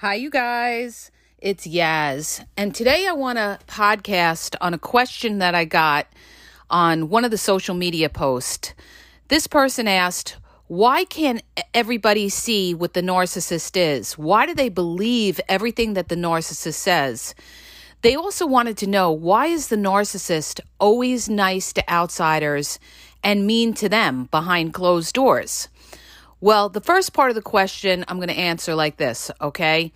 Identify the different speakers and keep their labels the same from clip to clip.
Speaker 1: Hi, you guys. It's Yaz. And today I want to podcast on a question that I got on one of the social media posts. This person asked, Why can't everybody see what the narcissist is? Why do they believe everything that the narcissist says? They also wanted to know why is the narcissist always nice to outsiders and mean to them behind closed doors? Well, the first part of the question I'm going to answer like this, okay?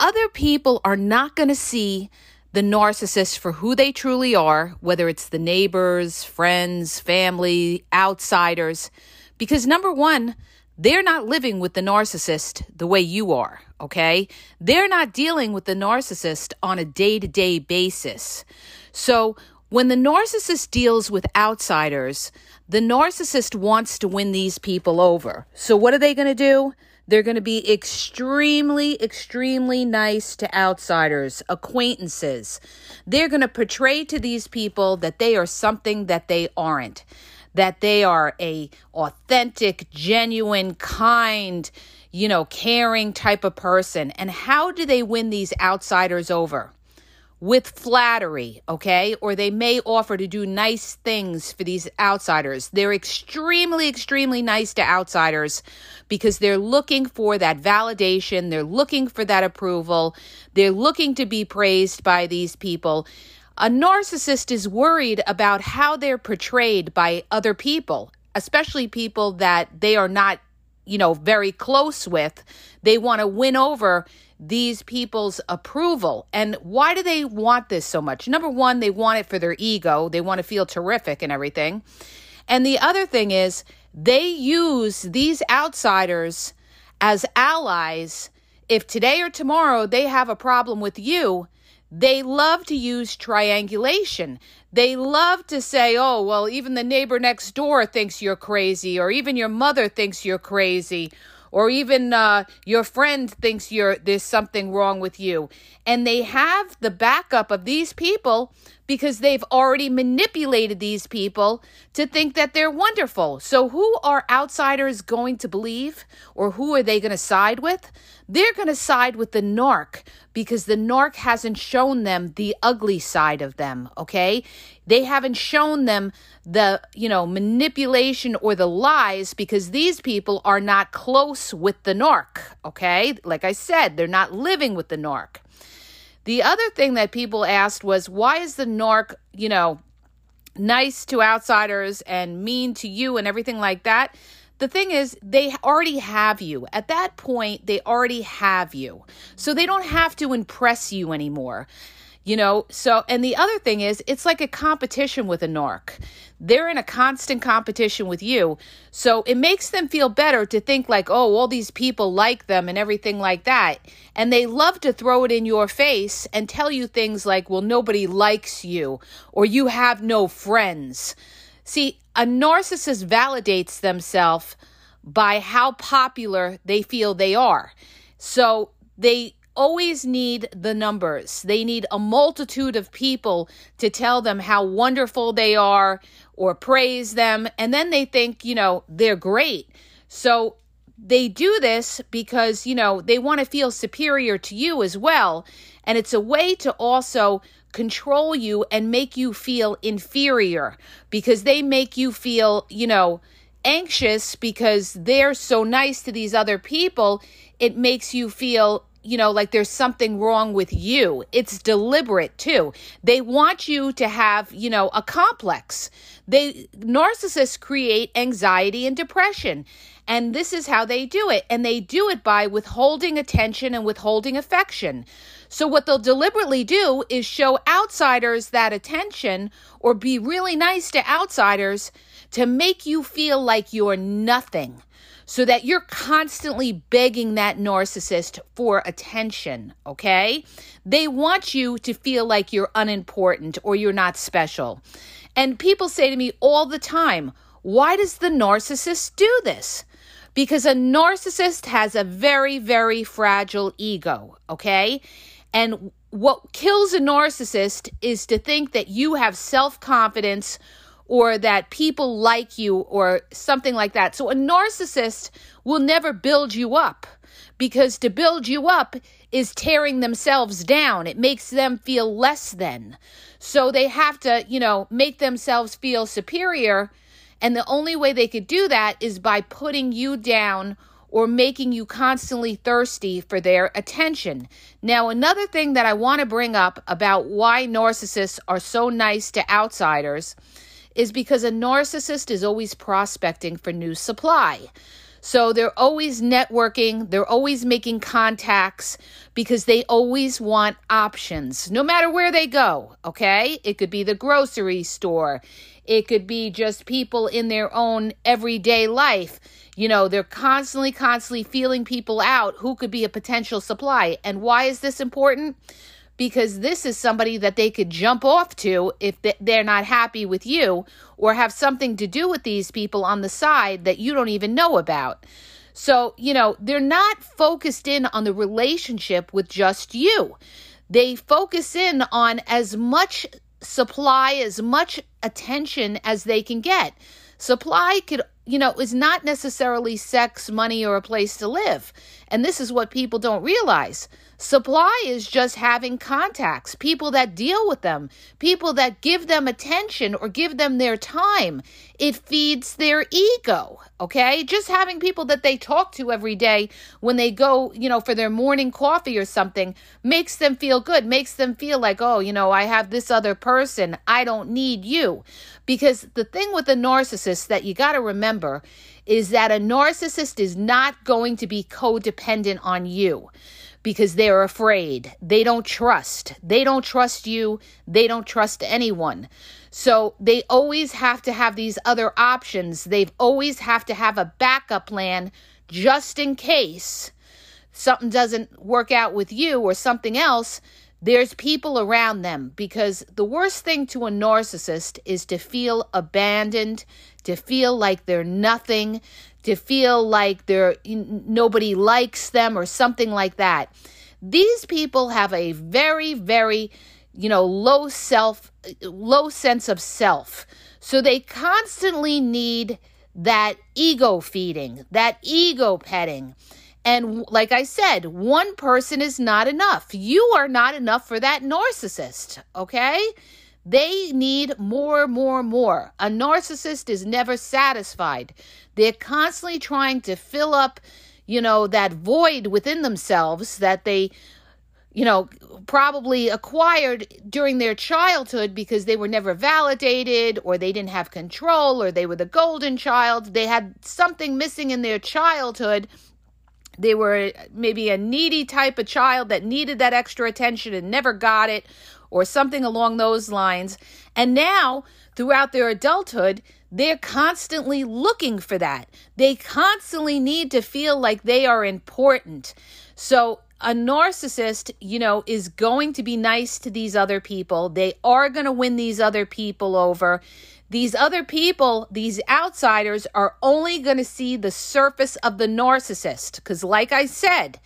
Speaker 1: Other people are not going to see the narcissist for who they truly are, whether it's the neighbors, friends, family, outsiders, because number one, they're not living with the narcissist the way you are, okay? They're not dealing with the narcissist on a day to day basis. So when the narcissist deals with outsiders, the narcissist wants to win these people over. So, what are they going to do? They're going to be extremely, extremely nice to outsiders, acquaintances. They're going to portray to these people that they are something that they aren't, that they are a authentic, genuine, kind, you know, caring type of person. And how do they win these outsiders over? With flattery, okay? Or they may offer to do nice things for these outsiders. They're extremely, extremely nice to outsiders because they're looking for that validation, they're looking for that approval, they're looking to be praised by these people. A narcissist is worried about how they're portrayed by other people, especially people that they are not, you know, very close with. They want to win over these people's approval. And why do they want this so much? Number one, they want it for their ego, they want to feel terrific and everything. And the other thing is, they use these outsiders as allies. If today or tomorrow they have a problem with you, they love to use triangulation. They love to say, oh, well, even the neighbor next door thinks you're crazy, or even your mother thinks you're crazy, or even uh, your friend thinks you're there's something wrong with you. And they have the backup of these people because they've already manipulated these people to think that they're wonderful. So, who are outsiders going to believe or who are they going to side with? They're going to side with the narc because the narc hasn't shown them the ugly side of them, okay? They haven't shown them the, you know, manipulation or the lies because these people are not close with the narc, okay? Like I said, they're not living with the narc. The other thing that people asked was why is the narc, you know, nice to outsiders and mean to you and everything like that? The thing is, they already have you. At that point, they already have you. So they don't have to impress you anymore. You know, so, and the other thing is, it's like a competition with a narc. They're in a constant competition with you. So it makes them feel better to think like, oh, all these people like them and everything like that. And they love to throw it in your face and tell you things like, well, nobody likes you or you have no friends. See, a narcissist validates themselves by how popular they feel they are. So they always need the numbers. They need a multitude of people to tell them how wonderful they are or praise them. And then they think, you know, they're great. So they do this because, you know, they want to feel superior to you as well. And it's a way to also control you and make you feel inferior because they make you feel, you know, anxious because they're so nice to these other people. It makes you feel you know, like there's something wrong with you. It's deliberate too. They want you to have, you know, a complex. They narcissists create anxiety and depression. And this is how they do it. And they do it by withholding attention and withholding affection. So, what they'll deliberately do is show outsiders that attention or be really nice to outsiders to make you feel like you're nothing so that you're constantly begging that narcissist for attention, okay? They want you to feel like you're unimportant or you're not special. And people say to me all the time, why does the narcissist do this? Because a narcissist has a very, very fragile ego, okay? And what kills a narcissist is to think that you have self confidence or that people like you or something like that. So a narcissist will never build you up because to build you up is tearing themselves down. It makes them feel less than. So they have to, you know, make themselves feel superior. And the only way they could do that is by putting you down or making you constantly thirsty for their attention. Now, another thing that I want to bring up about why narcissists are so nice to outsiders is because a narcissist is always prospecting for new supply. So they're always networking, they're always making contacts because they always want options, no matter where they go, okay? It could be the grocery store, it could be just people in their own everyday life. You know, they're constantly, constantly feeling people out who could be a potential supply. And why is this important? Because this is somebody that they could jump off to if they're not happy with you or have something to do with these people on the side that you don't even know about. So, you know, they're not focused in on the relationship with just you. They focus in on as much supply, as much attention as they can get. Supply could, you know, is not necessarily sex, money, or a place to live. And this is what people don't realize. Supply is just having contacts, people that deal with them, people that give them attention or give them their time. It feeds their ego, okay? Just having people that they talk to every day when they go, you know, for their morning coffee or something makes them feel good, makes them feel like, oh, you know, I have this other person. I don't need you. Because the thing with a narcissist that you got to remember is that a narcissist is not going to be codependent on you because they're afraid. They don't trust. They don't trust you. They don't trust anyone. So they always have to have these other options. They've always have to have a backup plan just in case something doesn't work out with you or something else. There's people around them because the worst thing to a narcissist is to feel abandoned, to feel like they're nothing, to feel like they're nobody likes them or something like that. These people have a very very you know low self low sense of self. So they constantly need that ego feeding, that ego petting. And like I said, one person is not enough. You are not enough for that narcissist, okay? They need more, more, more. A narcissist is never satisfied. They're constantly trying to fill up, you know, that void within themselves that they, you know, probably acquired during their childhood because they were never validated or they didn't have control or they were the golden child. They had something missing in their childhood they were maybe a needy type of child that needed that extra attention and never got it, or something along those lines. And now, throughout their adulthood, they're constantly looking for that. They constantly need to feel like they are important. So, a narcissist, you know, is going to be nice to these other people. They are going to win these other people over. These other people, these outsiders, are only going to see the surface of the narcissist. Because, like I said,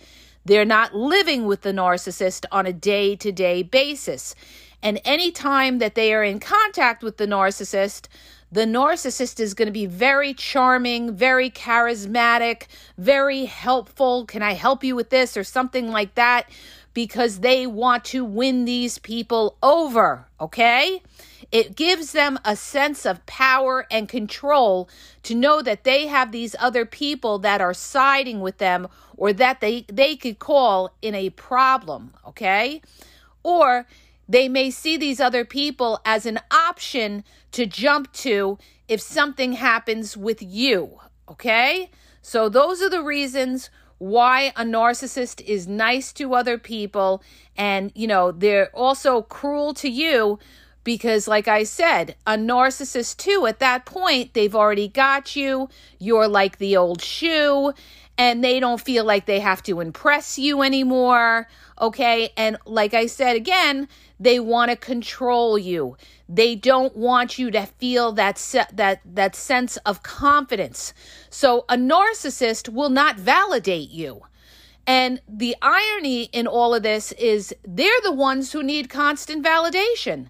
Speaker 1: they're not living with the narcissist on a day to day basis. And anytime that they are in contact with the narcissist, the narcissist is going to be very charming, very charismatic, very helpful. Can I help you with this or something like that? Because they want to win these people over, okay? It gives them a sense of power and control to know that they have these other people that are siding with them or that they, they could call in a problem, okay? Or they may see these other people as an option to jump to if something happens with you, okay? So those are the reasons why a narcissist is nice to other people and you know they're also cruel to you because like i said a narcissist too at that point they've already got you. You're like the old shoe. And they don't feel like they have to impress you anymore okay? And like i said again they want to control you. They don't want you to feel that se- that that sense of confidence. So a narcissist will not validate you. And the irony in all of this is they're the ones who need constant validation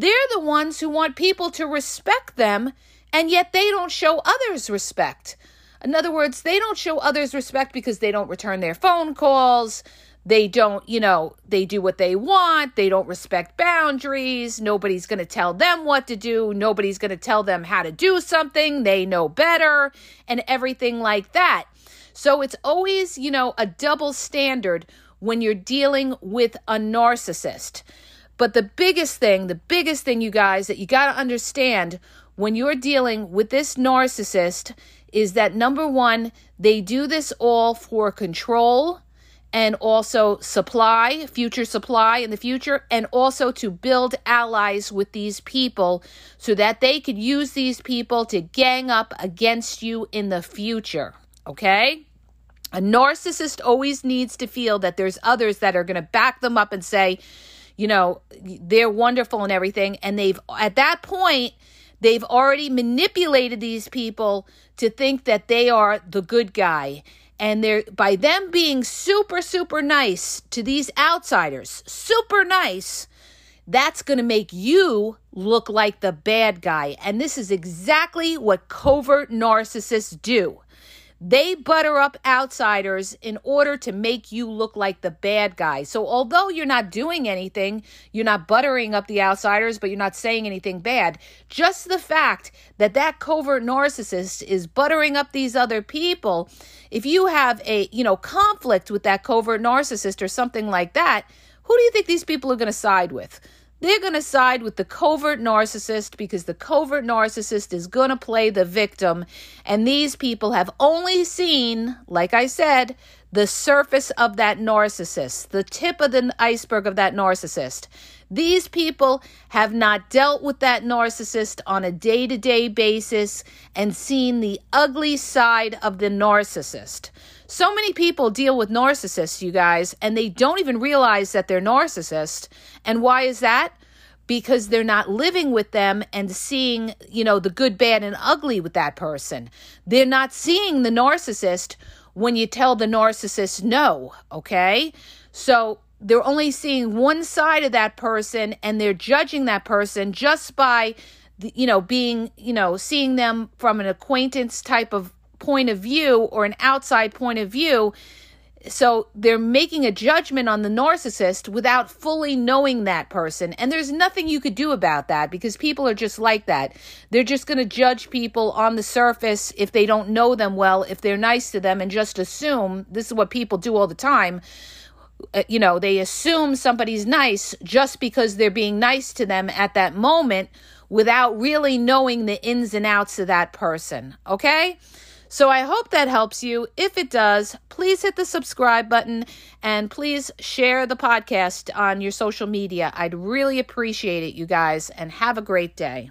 Speaker 1: they're the ones who want people to respect them, and yet they don't show others respect. In other words, they don't show others respect because they don't return their phone calls. They don't, you know, they do what they want. They don't respect boundaries. Nobody's going to tell them what to do. Nobody's going to tell them how to do something. They know better and everything like that. So it's always, you know, a double standard when you're dealing with a narcissist. But the biggest thing, the biggest thing, you guys, that you got to understand when you're dealing with this narcissist is that number one, they do this all for control and also supply, future supply in the future, and also to build allies with these people so that they could use these people to gang up against you in the future. Okay? A narcissist always needs to feel that there's others that are going to back them up and say, you know, they're wonderful and everything. And they've, at that point, they've already manipulated these people to think that they are the good guy. And they're, by them being super, super nice to these outsiders, super nice, that's going to make you look like the bad guy. And this is exactly what covert narcissists do. They butter up outsiders in order to make you look like the bad guy. So, although you're not doing anything, you're not buttering up the outsiders, but you're not saying anything bad, just the fact that that covert narcissist is buttering up these other people, if you have a, you know, conflict with that covert narcissist or something like that, who do you think these people are going to side with? They're going to side with the covert narcissist because the covert narcissist is going to play the victim. And these people have only seen, like I said, the surface of that narcissist, the tip of the iceberg of that narcissist. These people have not dealt with that narcissist on a day to day basis and seen the ugly side of the narcissist. So many people deal with narcissists, you guys, and they don't even realize that they're narcissists. And why is that? Because they're not living with them and seeing, you know, the good, bad, and ugly with that person. They're not seeing the narcissist when you tell the narcissist no, okay? So they're only seeing one side of that person and they're judging that person just by you know being you know seeing them from an acquaintance type of point of view or an outside point of view. So they're making a judgment on the narcissist without fully knowing that person. And there's nothing you could do about that because people are just like that. They're just going to judge people on the surface if they don't know them well, if they're nice to them, and just assume this is what people do all the time. Uh, you know, they assume somebody's nice just because they're being nice to them at that moment without really knowing the ins and outs of that person. Okay? So I hope that helps you. If it does, please hit the subscribe button and please share the podcast on your social media. I'd really appreciate it, you guys, and have a great day.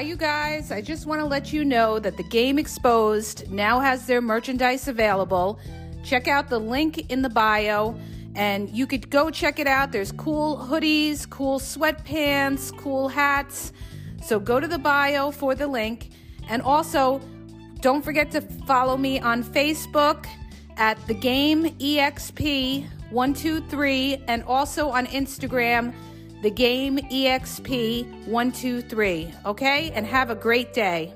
Speaker 1: Hi, you guys. I just want to let you know that the Game Exposed now has their merchandise available. Check out the link in the bio And you could go check it out. There's cool hoodies, cool sweatpants, cool hats. So go to the bio for the link. And also, don't forget to follow me on Facebook at the game EXP123 and also on Instagram, the game EXP123. Okay? And have a great day.